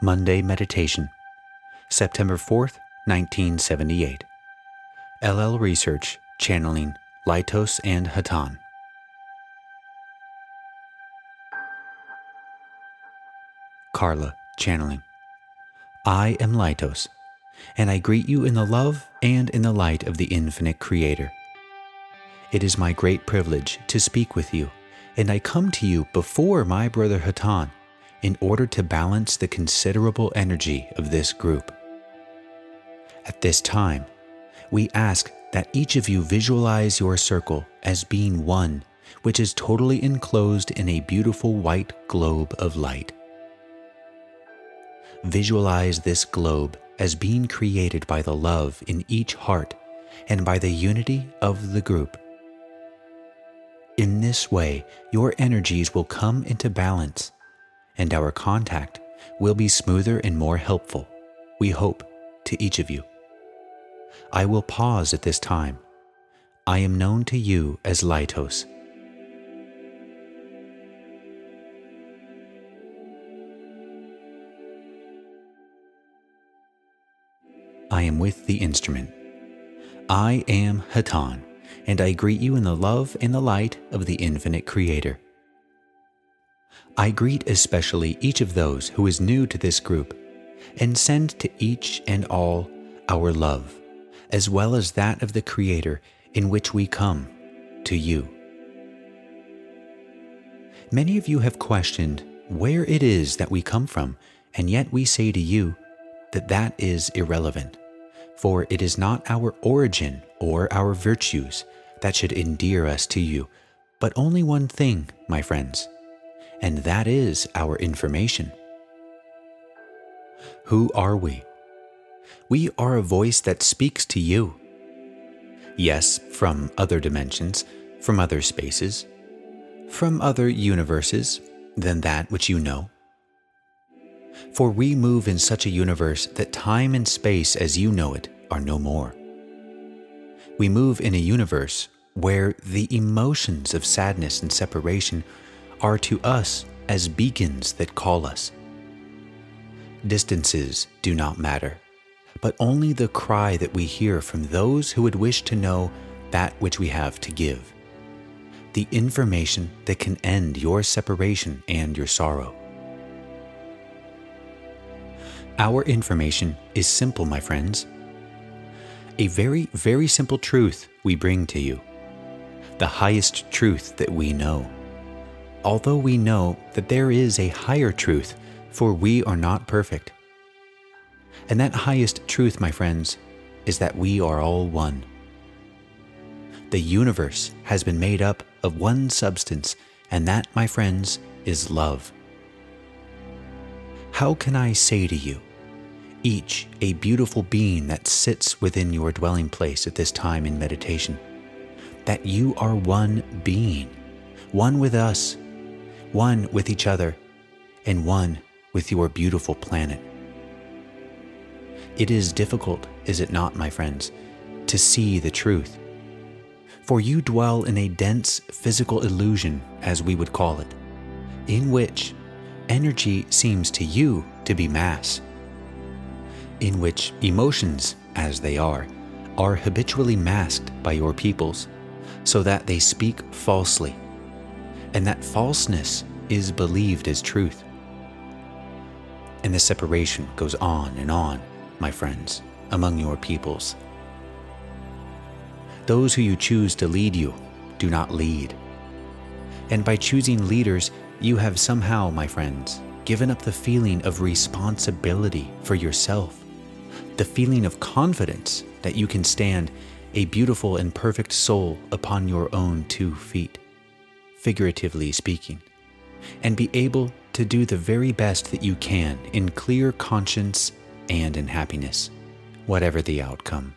Monday Meditation, September 4th, 1978. LL Research channeling Laitos and Hatonn. Carla channeling. I am Laitos, and I greet you in the love and in the light of the infinite Creator. It is my great privilege to speak with you, and I come to you before my brother Hatonn in order to balance the considerable energy of this group. At this time, we ask that each of you visualize your circle as being one, which is totally enclosed in a beautiful white globe of light. Visualize this globe as being created by the love in each heart and by the unity of the group. In this way, your energies will come into balance and our contact will be smoother and more helpful, we hope, to each of you. I will pause at this time. I am known to you as Laitos. I am with the instrument. I am Hatonn, and I greet you in the love and the light of the infinite Creator. I greet especially each of those who is new to this group and send to each and all our love, as well as that of the Creator in which we come to you. Many of you have questioned where it is that we come from, and yet we say to you that that is irrelevant, for it is not our origin or our virtues that should endear us to you, but only one thing, my friends and that is our information. Who are we? We are a voice that speaks to you. Yes, from other dimensions, from other spaces, from other universes than that which you know. For we move in such a universe that time and space as you know it are no more. We move in a universe where the emotions of sadness and separation are to us as beacons that call us. Distances do not matter, but only the cry that we hear from those who would wish to know that which we have to give. The information that can end your separation and your sorrow. Our information is simple, my friends. A very, very simple truth we bring to you. The highest truth that we know although we know that there is a higher truth, for we are not perfect. And that highest truth, my friends, is that we are all one. The universe has been made up of one substance, and that, my friends, is love. How can I say to you, each a beautiful being that sits within your dwelling place at this time in meditation, that you are one being, one with us, one with each other, and one with your beautiful planet. It is difficult, is it not, my friends, to see the truth? For you dwell in a dense physical illusion, as we would call it, in which energy seems to you to be mass, in which emotions, as they are, are habitually masked by your peoples, so that they speak falsely and that falseness is believed as truth. And the separation goes on and on, my friends, among your peoples. Those who you choose to lead you do not lead. And by choosing leaders, you have somehow, my friends, given up the feeling of responsibility for yourself, the feeling of confidence that you can stand a beautiful and perfect soul upon your own two feet figuratively speaking, and be able to do the very best that you can in clear conscience and in happiness, whatever the outcome.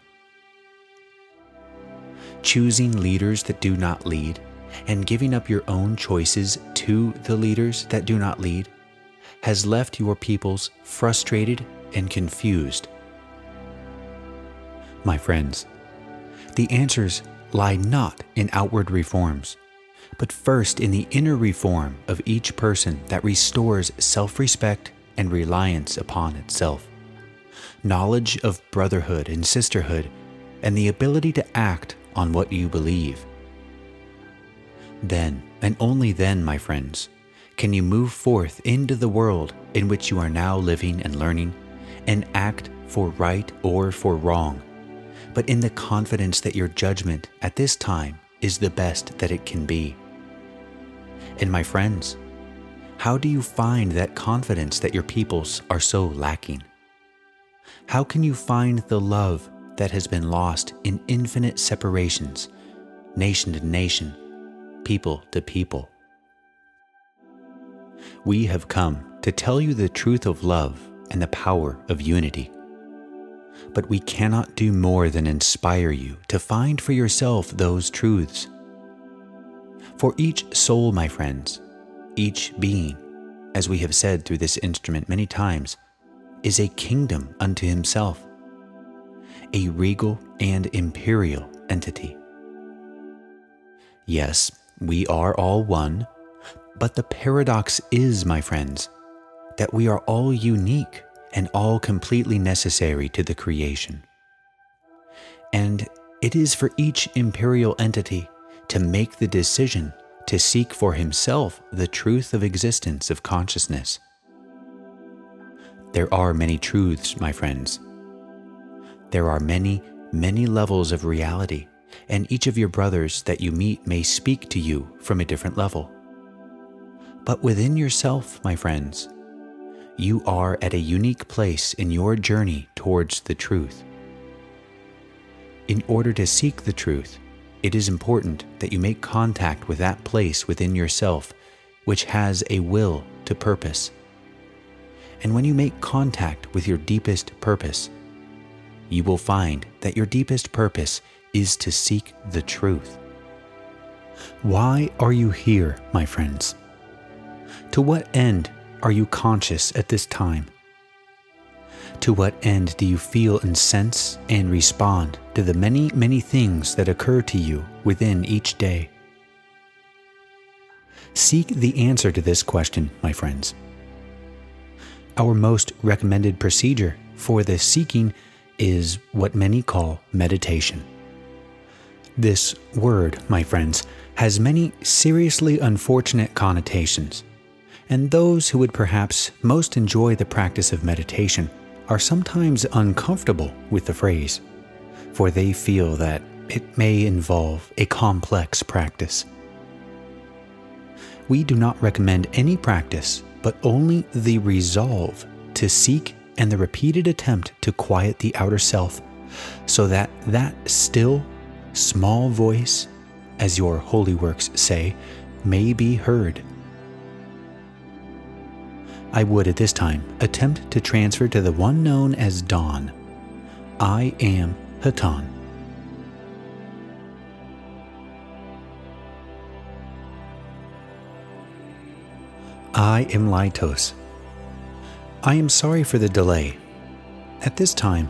Choosing leaders that do not lead and giving up your own choices to the leaders that do not lead has left your peoples frustrated and confused. My friends, the answers lie not in outward reforms, but first in the inner reform of each person that restores self respect and reliance upon itself, knowledge of brotherhood and sisterhood, and the ability to act on what you believe. Then, and only then, my friends, can you move forth into the world in which you are now living and learning and act for right or for wrong, but in the confidence that your judgment at this time is the best that it can be. And my friends, how do you find that confidence that your peoples are so lacking? How can you find the love that has been lost in infinite separations, nation to nation, people to people? We have come to tell you the truth of love and the power of unity. But we cannot do more than inspire you to find for yourself those truths. For each soul, my friends, each being, as we have said through this instrument many times, is a kingdom unto himself, a regal and imperial entity. Yes, we are all one, but the paradox is, my friends, that we are all unique and all completely necessary to the creation. And it is for each imperial entity to make the decision to seek for himself the truth of existence of consciousness. There are many truths, my friends. There are many, many levels of reality, and each of your brothers that you meet may speak to you from a different level. But within yourself, my friends, you are at a unique place in your journey towards the truth. In order to seek the truth, it is important that you make contact with that place within yourself which has a will to purpose. And when you make contact with your deepest purpose, you will find that your deepest purpose is to seek the truth. Why are you here, my friends? To what end are you conscious at this time? To what end do you feel and sense and respond to the many, many things that occur to you within each day? Seek the answer to this question, my friends. Our most recommended procedure for this seeking is what many call meditation. This word, my friends, has many seriously unfortunate connotations, and those who would perhaps most enjoy the practice of meditation are sometimes uncomfortable with the phrase, for they feel that it may involve a complex practice. We do not recommend any practice, but only the resolve to seek and the repeated attempt to quiet the outer self so that that still, small voice, as your holy works say, may be heard I would at this time attempt to transfer to the one known as Dawn. I am Hatonn. I am Laitos. I am sorry for the delay. At this time,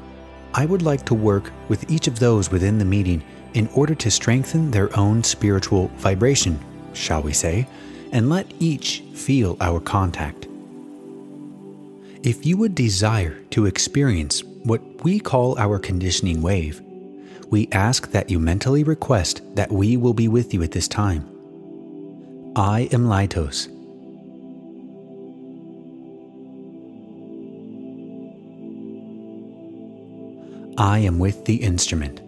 I would like to work with each of those within the meeting in order to strengthen their own spiritual vibration, shall we say, and let each feel our contact. If you would desire to experience what we call our conditioning wave, we ask that you mentally request that we will be with you at this time. I am Laitos. I am with the instrument.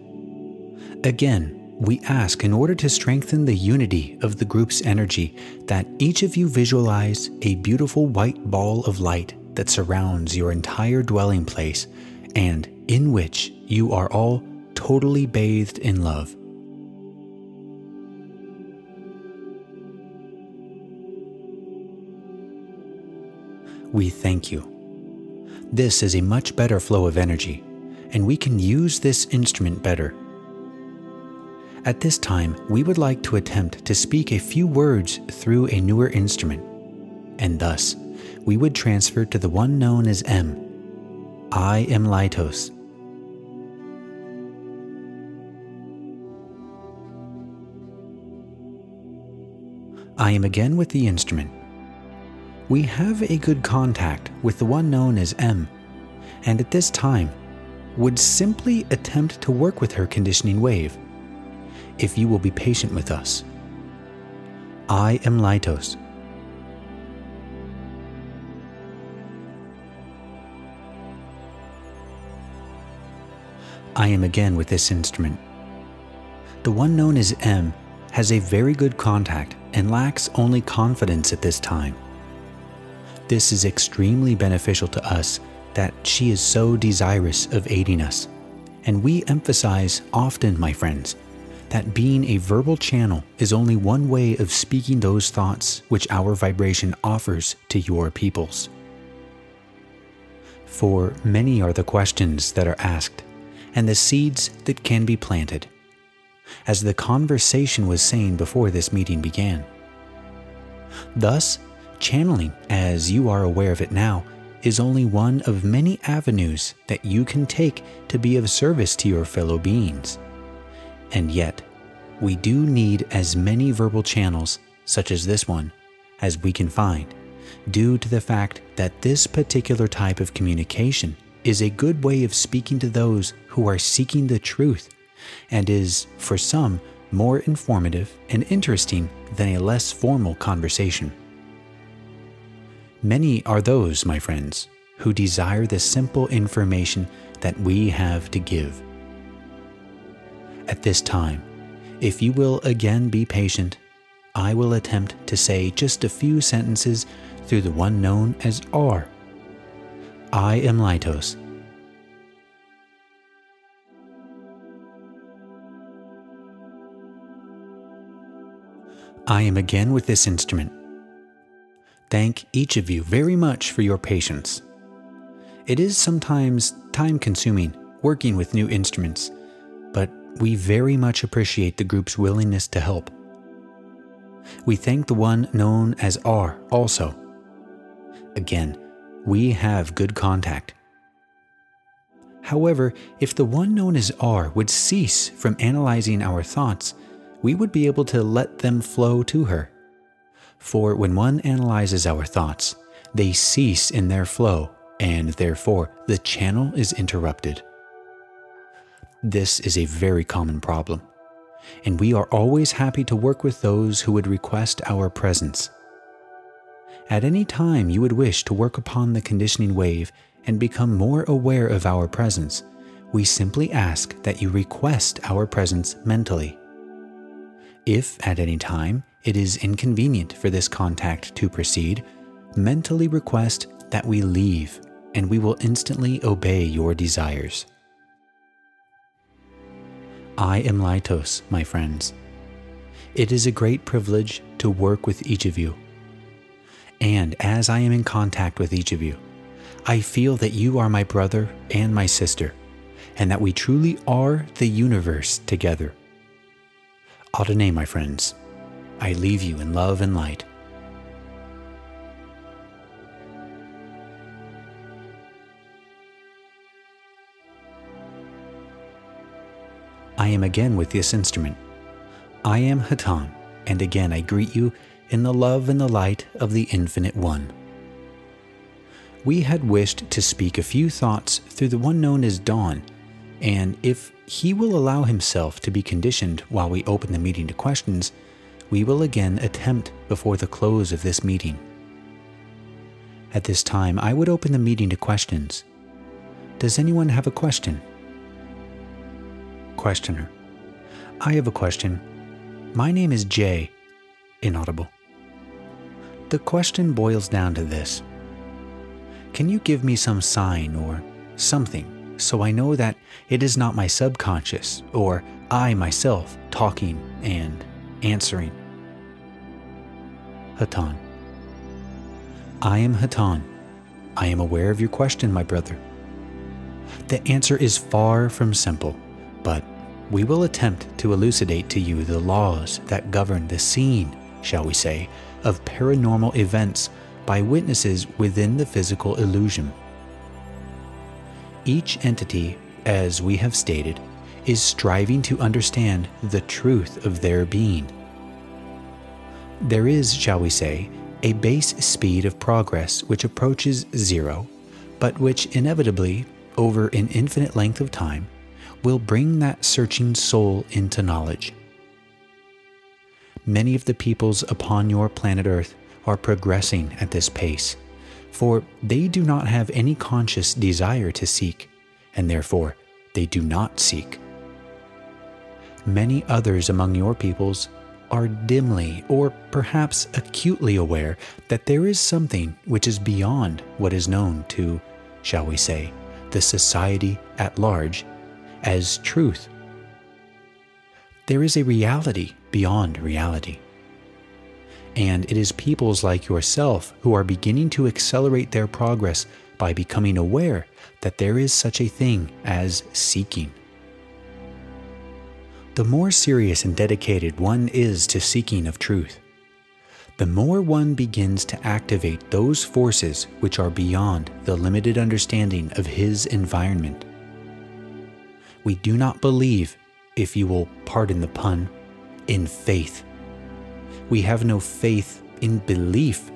Again, we ask in order to strengthen the unity of the group's energy that each of you visualize a beautiful white ball of light that surrounds your entire dwelling place and in which you are all totally bathed in love. We thank you. This is a much better flow of energy, and we can use this instrument better. At this time, we would like to attempt to speak a few words through a newer instrument, and thus we would transfer to the one known as M. I am Laitos. I am again with the instrument. we have a good contact with the one known as M, and at this time would simply attempt to work with her conditioning wave. If you will be patient with us, I am Laitos. I am again with this instrument. The one known as M has a very good contact and lacks only confidence at this time. This is extremely beneficial to us that she is so desirous of aiding us. And we emphasize often, my friends, that being a verbal channel is only one way of speaking those thoughts which our vibration offers to your peoples. For many are the questions that are asked, and the seeds that can be planted, as the conversation was saying before this meeting began. Thus, channeling, as you are aware of it now, is only one of many avenues that you can take to be of service to your fellow beings. And yet, we do need as many verbal channels, such as this one, as we can find, due to the fact that this particular type of communication is a good way of speaking to those who are seeking the truth and is, for some, more informative and interesting than a less formal conversation. Many are those, my friends, who desire the simple information that we have to give. At this time, if you will again be patient, I will attempt to say just a few sentences through the one known as R. I am Laitos. I am again with this instrument thank each of you very much for your patience. It is sometimes time consuming working with new instruments, but we very much appreciate the group's willingness to help. We thank the one known as R also. Again, we have good contact. However, if the one known as R would cease from analyzing our thoughts, we would be able to let them flow to her. For when one analyzes our thoughts, they cease in their flow, and therefore the channel is interrupted. This is a very common problem, and we are always happy to work with those who would request our presence. At any time you would wish to work upon the conditioning wave and become more aware of our presence, we simply ask that you request our presence mentally. If at any time it is inconvenient for this contact to proceed, mentally request that we leave and we will instantly obey your desires. I am Laitos, my friends. It is a great privilege to work with each of you. And as I am in contact with each of you, I feel that you are my brother and my sister, and that we truly are the universe together. Adonai, my friends. I leave you in love and light. I am again with this instrument. I am Hatonn, and again I greet you in the love and the light of the Infinite One. We had wished to speak a few thoughts through the one known as Dawn, and if he will allow himself to be conditioned while we open the meeting to questions, we will again attempt before the close of this meeting. At this time, I would open the meeting to questions. Does anyone have a question? Questioner. I have a question. My name is Jay. Inaudible. The question boils down to this Can you give me some sign or something so I know that it is not my subconscious or I myself talking and answering. Hatonn. I am Hatonn. I am aware of your question, my brother. The answer is far from simple, but we will attempt to elucidate to you the laws that govern the scene, shall we say, of paranormal events by witnesses within the physical illusion. Each entity, as we have stated, is striving to understand the truth of their being. There is, shall we say, a base speed of progress which approaches zero, but which inevitably, over an infinite length of time, will bring that searching soul into knowledge. Many of the peoples upon your planet Earth are progressing at this pace, for they do not have any conscious desire to seek, and therefore they do not seek. Many others among your peoples are dimly or perhaps acutely aware that there is something which is beyond what is known to, shall we say, the society at large as truth. There is a reality beyond reality. And it is peoples like yourself who are beginning to accelerate their progress by becoming aware that there is such a thing as seeking. The more serious and dedicated one is to seeking of truth, the more one begins to activate those forces which are beyond the limited understanding of his environment. We do not believe, if you will pardon the pun, in faith. We have no faith in belief.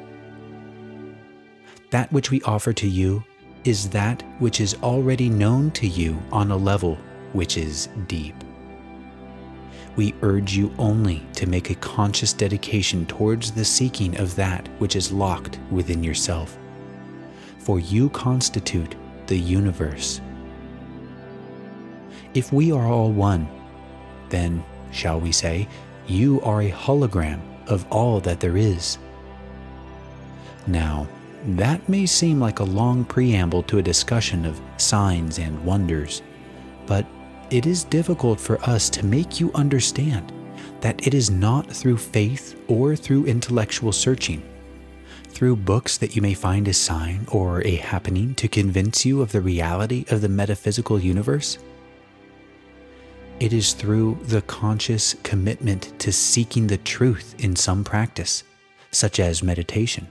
That which we offer to you is that which is already known to you on a level which is deep we urge you only to make a conscious dedication towards the seeking of that which is locked within yourself. For you constitute the universe. If we are all one, then, shall we say, you are a hologram of all that there is. Now, that may seem like a long preamble to a discussion of signs and wonders, but it is difficult for us to make you understand that it is not through faith or through intellectual searching, through books that you may find a sign or a happening to convince you of the reality of the metaphysical universe. It is through the conscious commitment to seeking the truth in some practice, such as meditation,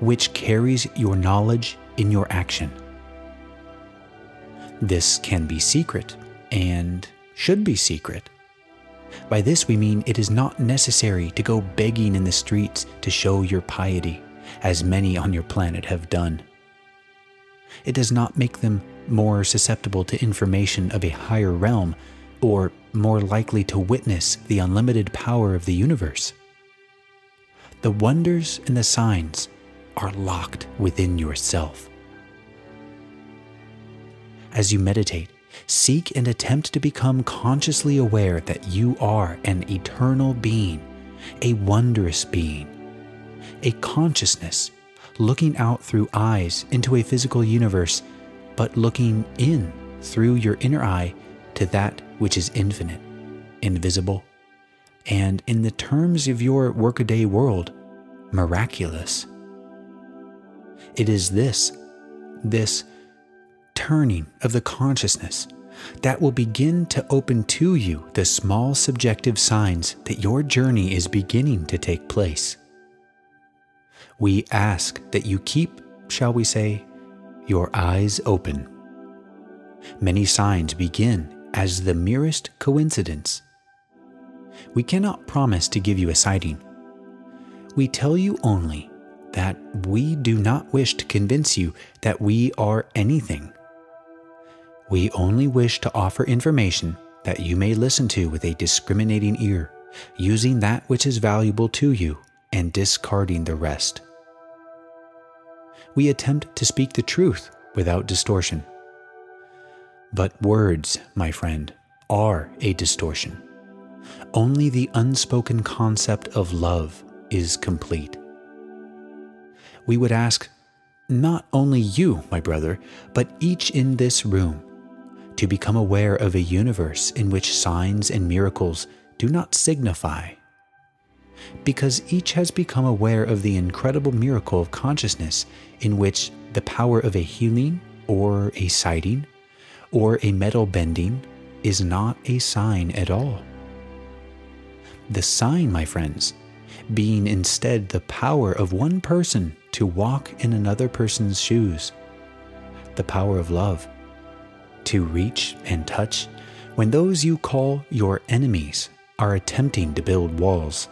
which carries your knowledge in your action. This can be secret and should be secret. By this we mean it is not necessary to go begging in the streets to show your piety, as many on your planet have done. It does not make them more susceptible to information of a higher realm or more likely to witness the unlimited power of the universe. The wonders and the signs are locked within yourself. As you meditate, Seek and attempt to become consciously aware that you are an eternal being, a wondrous being, a consciousness looking out through eyes into a physical universe, but looking in through your inner eye to that which is infinite, invisible, and in the terms of your workaday world, miraculous. It is this, this turning of the consciousness that will begin to open to you the small subjective signs that your journey is beginning to take place. We ask that you keep, shall we say, your eyes open. Many signs begin as the merest coincidence. We cannot promise to give you a sighting. We tell you only that we do not wish to convince you that we are anything we only wish to offer information that you may listen to with a discriminating ear, using that which is valuable to you and discarding the rest. We attempt to speak the truth without distortion. But words, my friend, are a distortion. Only the unspoken concept of love is complete. We would ask, not only you, my brother, but each in this room to become aware of a universe in which signs and miracles do not signify. Because each has become aware of the incredible miracle of consciousness in which the power of a healing or a sighting or a metal bending is not a sign at all. The sign, my friends, being instead the power of one person to walk in another person's shoes, the power of love to reach and touch when those you call your enemies are attempting to build walls.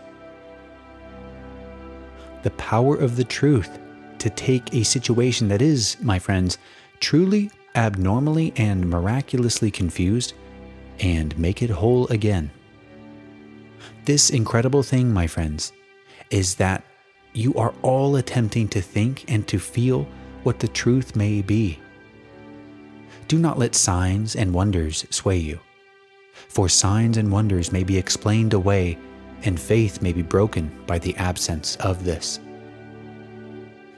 the power of the truth to take a situation that is, my friends, truly abnormally and miraculously confused and make it whole again. This incredible thing, my friends, is that you are all attempting to think and to feel what the truth may be. Do not let signs and wonders sway you, for signs and wonders may be explained away, and faith may be broken by the absence of this.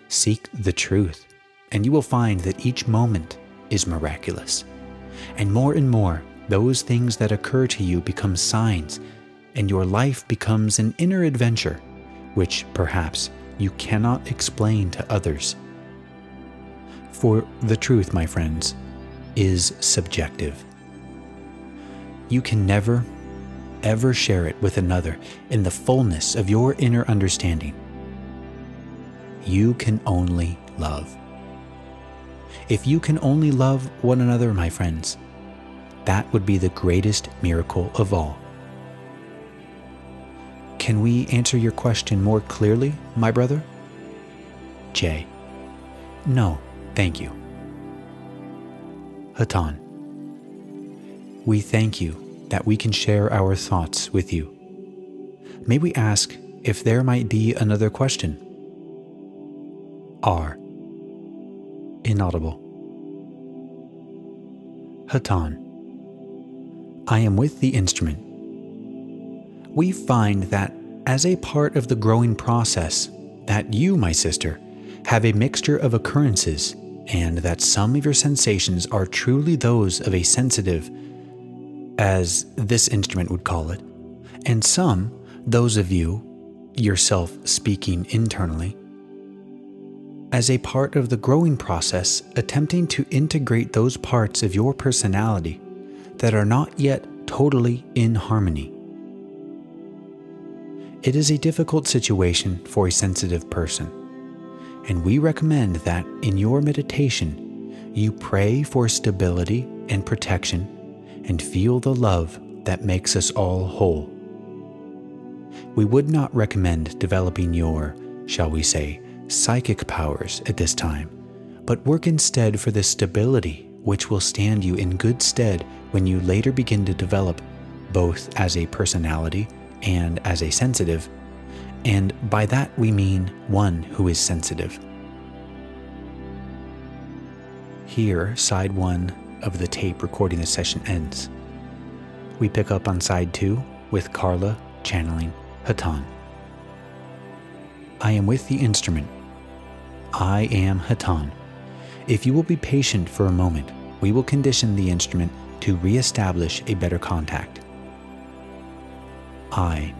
Seek the truth, and you will find that each moment is miraculous. And more and more, those things that occur to you become signs, and your life becomes an inner adventure, which perhaps you cannot explain to others. For the truth, my friends, is subjective. You can never, ever share it with another in the fullness of your inner understanding. You can only love. If you can only love one another, my friends, that would be the greatest miracle of all. Can we answer your question more clearly, my brother? J. No, thank you. Hatonn. We thank you that we can share our thoughts with you. May we ask if there might be another question? R. Inaudible. Hatonn. I am with the instrument. We find that as a part of the growing process, that you, my sister, have a mixture of occurrences, and that some of your sensations are truly those of a sensitive, as this instrument would call it, and some, those of you, yourself speaking internally, as a part of the growing process, attempting to integrate those parts of your personality that are not yet totally in harmony. It is a difficult situation for a sensitive person, and we recommend that in your meditation, you pray for stability and protection and feel the love that makes us all whole. We would not recommend developing your, shall we say, psychic powers at this time, but work instead for the stability which will stand you in good stead when you later begin to develop both as a personality and as a sensitive, and by that we mean one who is sensitive. Here, side one of the tape recording the session ends. We pick up on side two with Carla channeling Hatonn. I am with the instrument I am Hatonn. If you will be patient for a moment, we will condition the instrument to re-establish a better contact. I.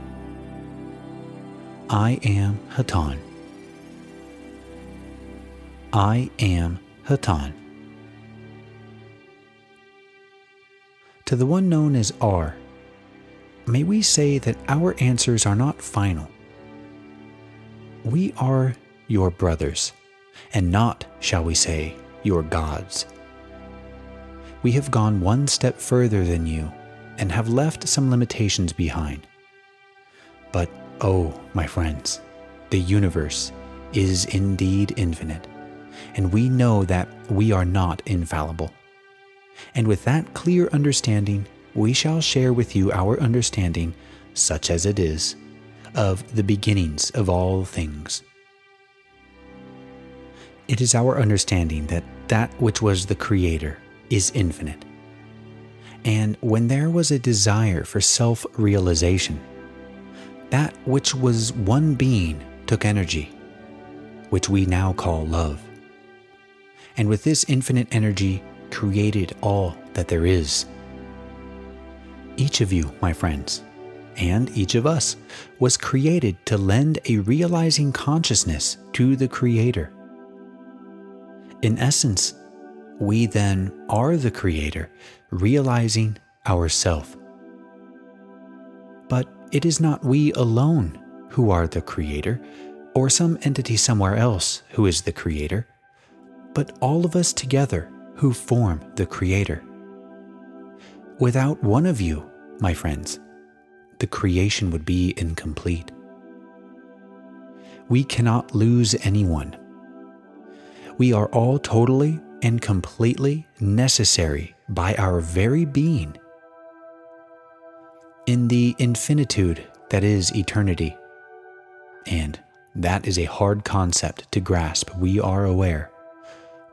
I am Hatonn. I am Hatonn. To the one known as R, may we say that our answers are not final. We are your brothers and not, shall we say, your gods. We have gone one step further than you and have left some limitations behind. But, oh, my friends, the universe is indeed infinite, and we know that we are not infallible. And with that clear understanding, we shall share with you our understanding, such as it is, of the beginnings of all things. It is our understanding that that which was the Creator is infinite. And when there was a desire for self realization, that which was one being took energy, which we now call love. And with this infinite energy, created all that there is. Each of you, my friends, and each of us, was created to lend a realizing consciousness to the Creator. In essence, we then are the Creator, realizing ourself. But it is not we alone who are the Creator, or some entity somewhere else who is the Creator, but all of us together who form the Creator. Without one of you, my friends, the creation would be incomplete. we cannot lose anyone. We are all totally and completely necessary by our very being. In the infinitude that is eternity, and that is a hard concept to grasp, we are aware.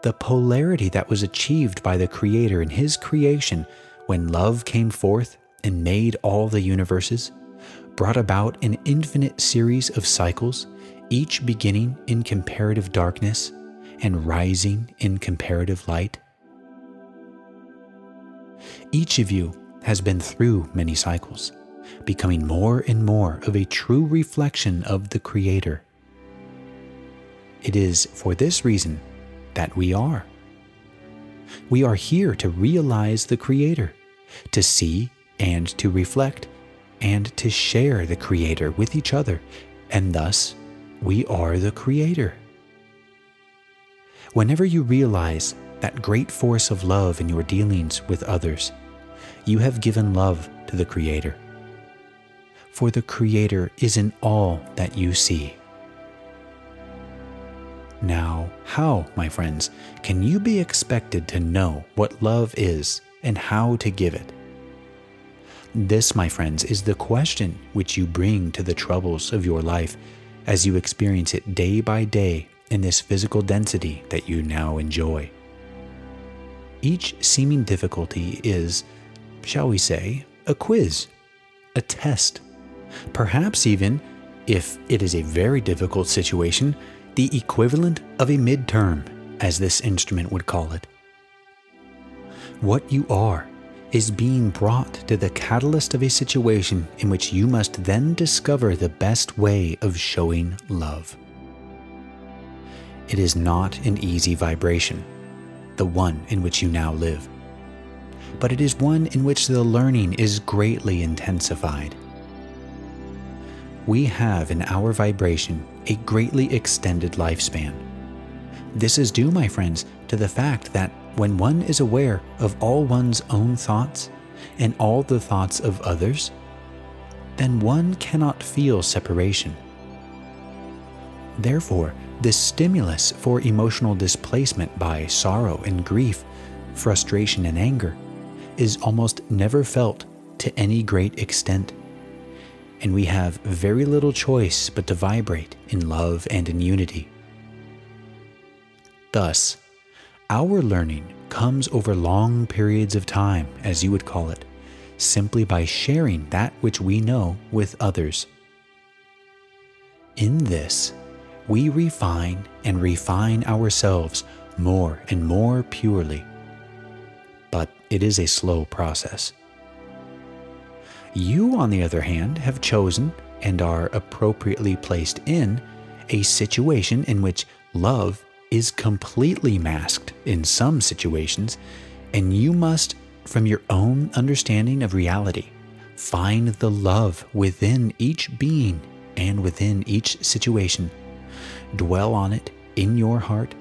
The polarity that was achieved by the Creator in His creation when love came forth and made all the universes brought about an infinite series of cycles, each beginning in comparative darkness and rising in comparative light? Each of you has been through many cycles, becoming more and more of a true reflection of the Creator. It is for this reason that we are. We are here to realize the Creator, to see and to reflect, and to share the Creator with each other, and thus we are the Creator. Whenever you realize that great force of love in your dealings with others, you have given love to the Creator. For the Creator is in all that you see. Now, how, my friends, can you be expected to know what love is and how to give it? This, my friends, is the question which you bring to the troubles of your life as you experience it day by day in this physical density that you now enjoy. Each seeming difficulty is, shall we say, a quiz, a test, perhaps even, if it is a very difficult situation, the equivalent of a midterm, as this instrument would call it. What you are is being brought to the catalyst of a situation in which you must then discover the best way of showing love. It is not an easy vibration, the one in which you now live, but it is one in which the learning is greatly intensified. We have in our vibration a greatly extended lifespan. This is due, my friends, to the fact that when one is aware of all one's own thoughts and all the thoughts of others, then one cannot feel separation. Therefore, the stimulus for emotional displacement by sorrow and grief, frustration and anger, is almost never felt to any great extent. And we have very little choice but to vibrate in love and in unity. Thus, our learning comes over long periods of time, as you would call it, simply by sharing that which we know with others. In this, we refine and refine ourselves more and more purely. But it is a slow process. You, on the other hand, have chosen and are appropriately placed in a situation in which love is completely masked in some situations, and you must, from your own understanding of reality, find the love within each being and within each situation dwell on it in your heart,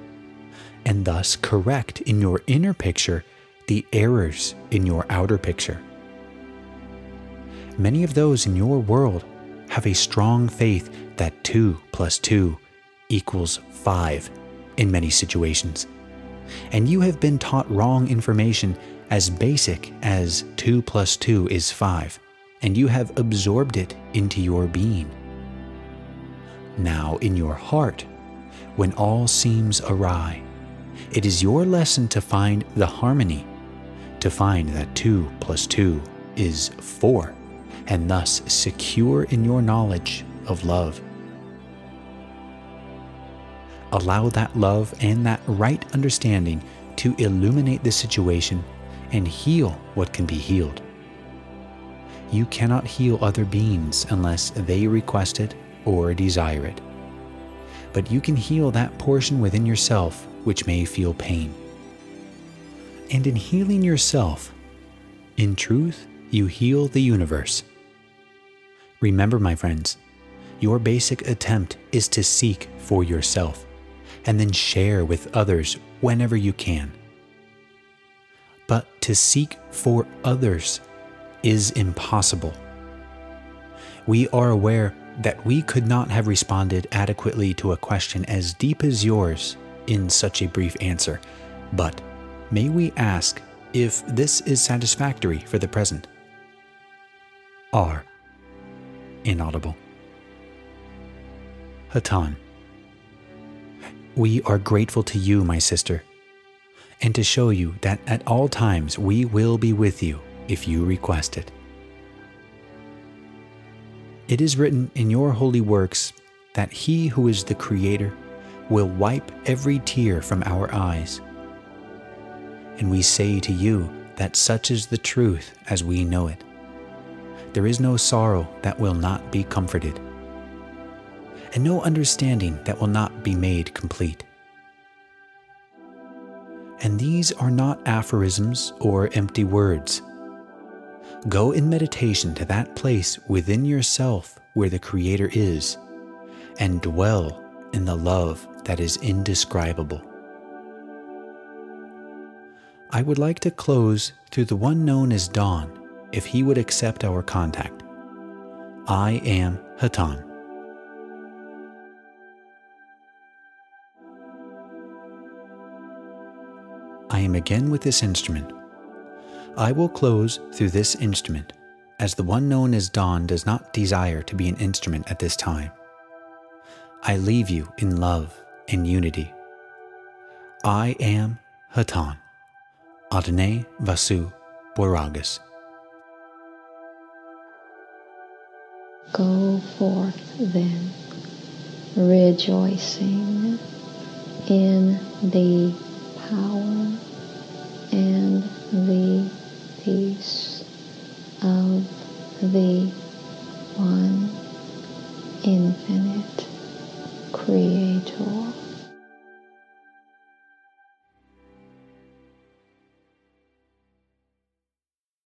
and thus correct in your inner picture the errors in your outer picture. Many of those in your world have a strong faith that 2 plus 2 equals 5 in many situations, and you have been taught wrong information as basic as 2 plus 2 is 5, and you have absorbed it into your being now in your heart when all seems awry. It is your lesson to find the harmony, to find that 2 plus 2 is 4, and thus secure in your knowledge of love. Allow that love and that right understanding to illuminate the situation and heal what can be healed. You cannot heal other beings unless they request it or desire it. But you can heal that portion within yourself which may feel pain. And in healing yourself, in truth, you heal the universe. Remember, my friends, your basic attempt is to seek for yourself and then share with others whenever you can. But to seek for others is impossible. We are aware that we could not have responded adequately to a question as deep as yours in such a brief answer, but may we ask if this is satisfactory for the present? R. Inaudible. Hatonn. We are grateful to you, my sister, and to show you that at all times we will be with you if you request it. It is written in your holy works that he who is the Creator will wipe every tear from our eyes. And we say to you that such is the truth as we know it. There is no sorrow that will not be comforted, and no understanding that will not be made complete. And these are not aphorisms or empty words Go in meditation to that place within yourself where the Creator is, and dwell in the love that is indescribable. I would like to close through the one known as Don if he would accept our contact. I am Hatonn. I am again with this instrument I will close through this instrument, as the one known as Don does not desire to be an instrument at this time. I leave you in love and unity. I am Hatonn, Adonai Vasu Borragus. Go forth then, rejoicing in the power peace of the one infinite creator.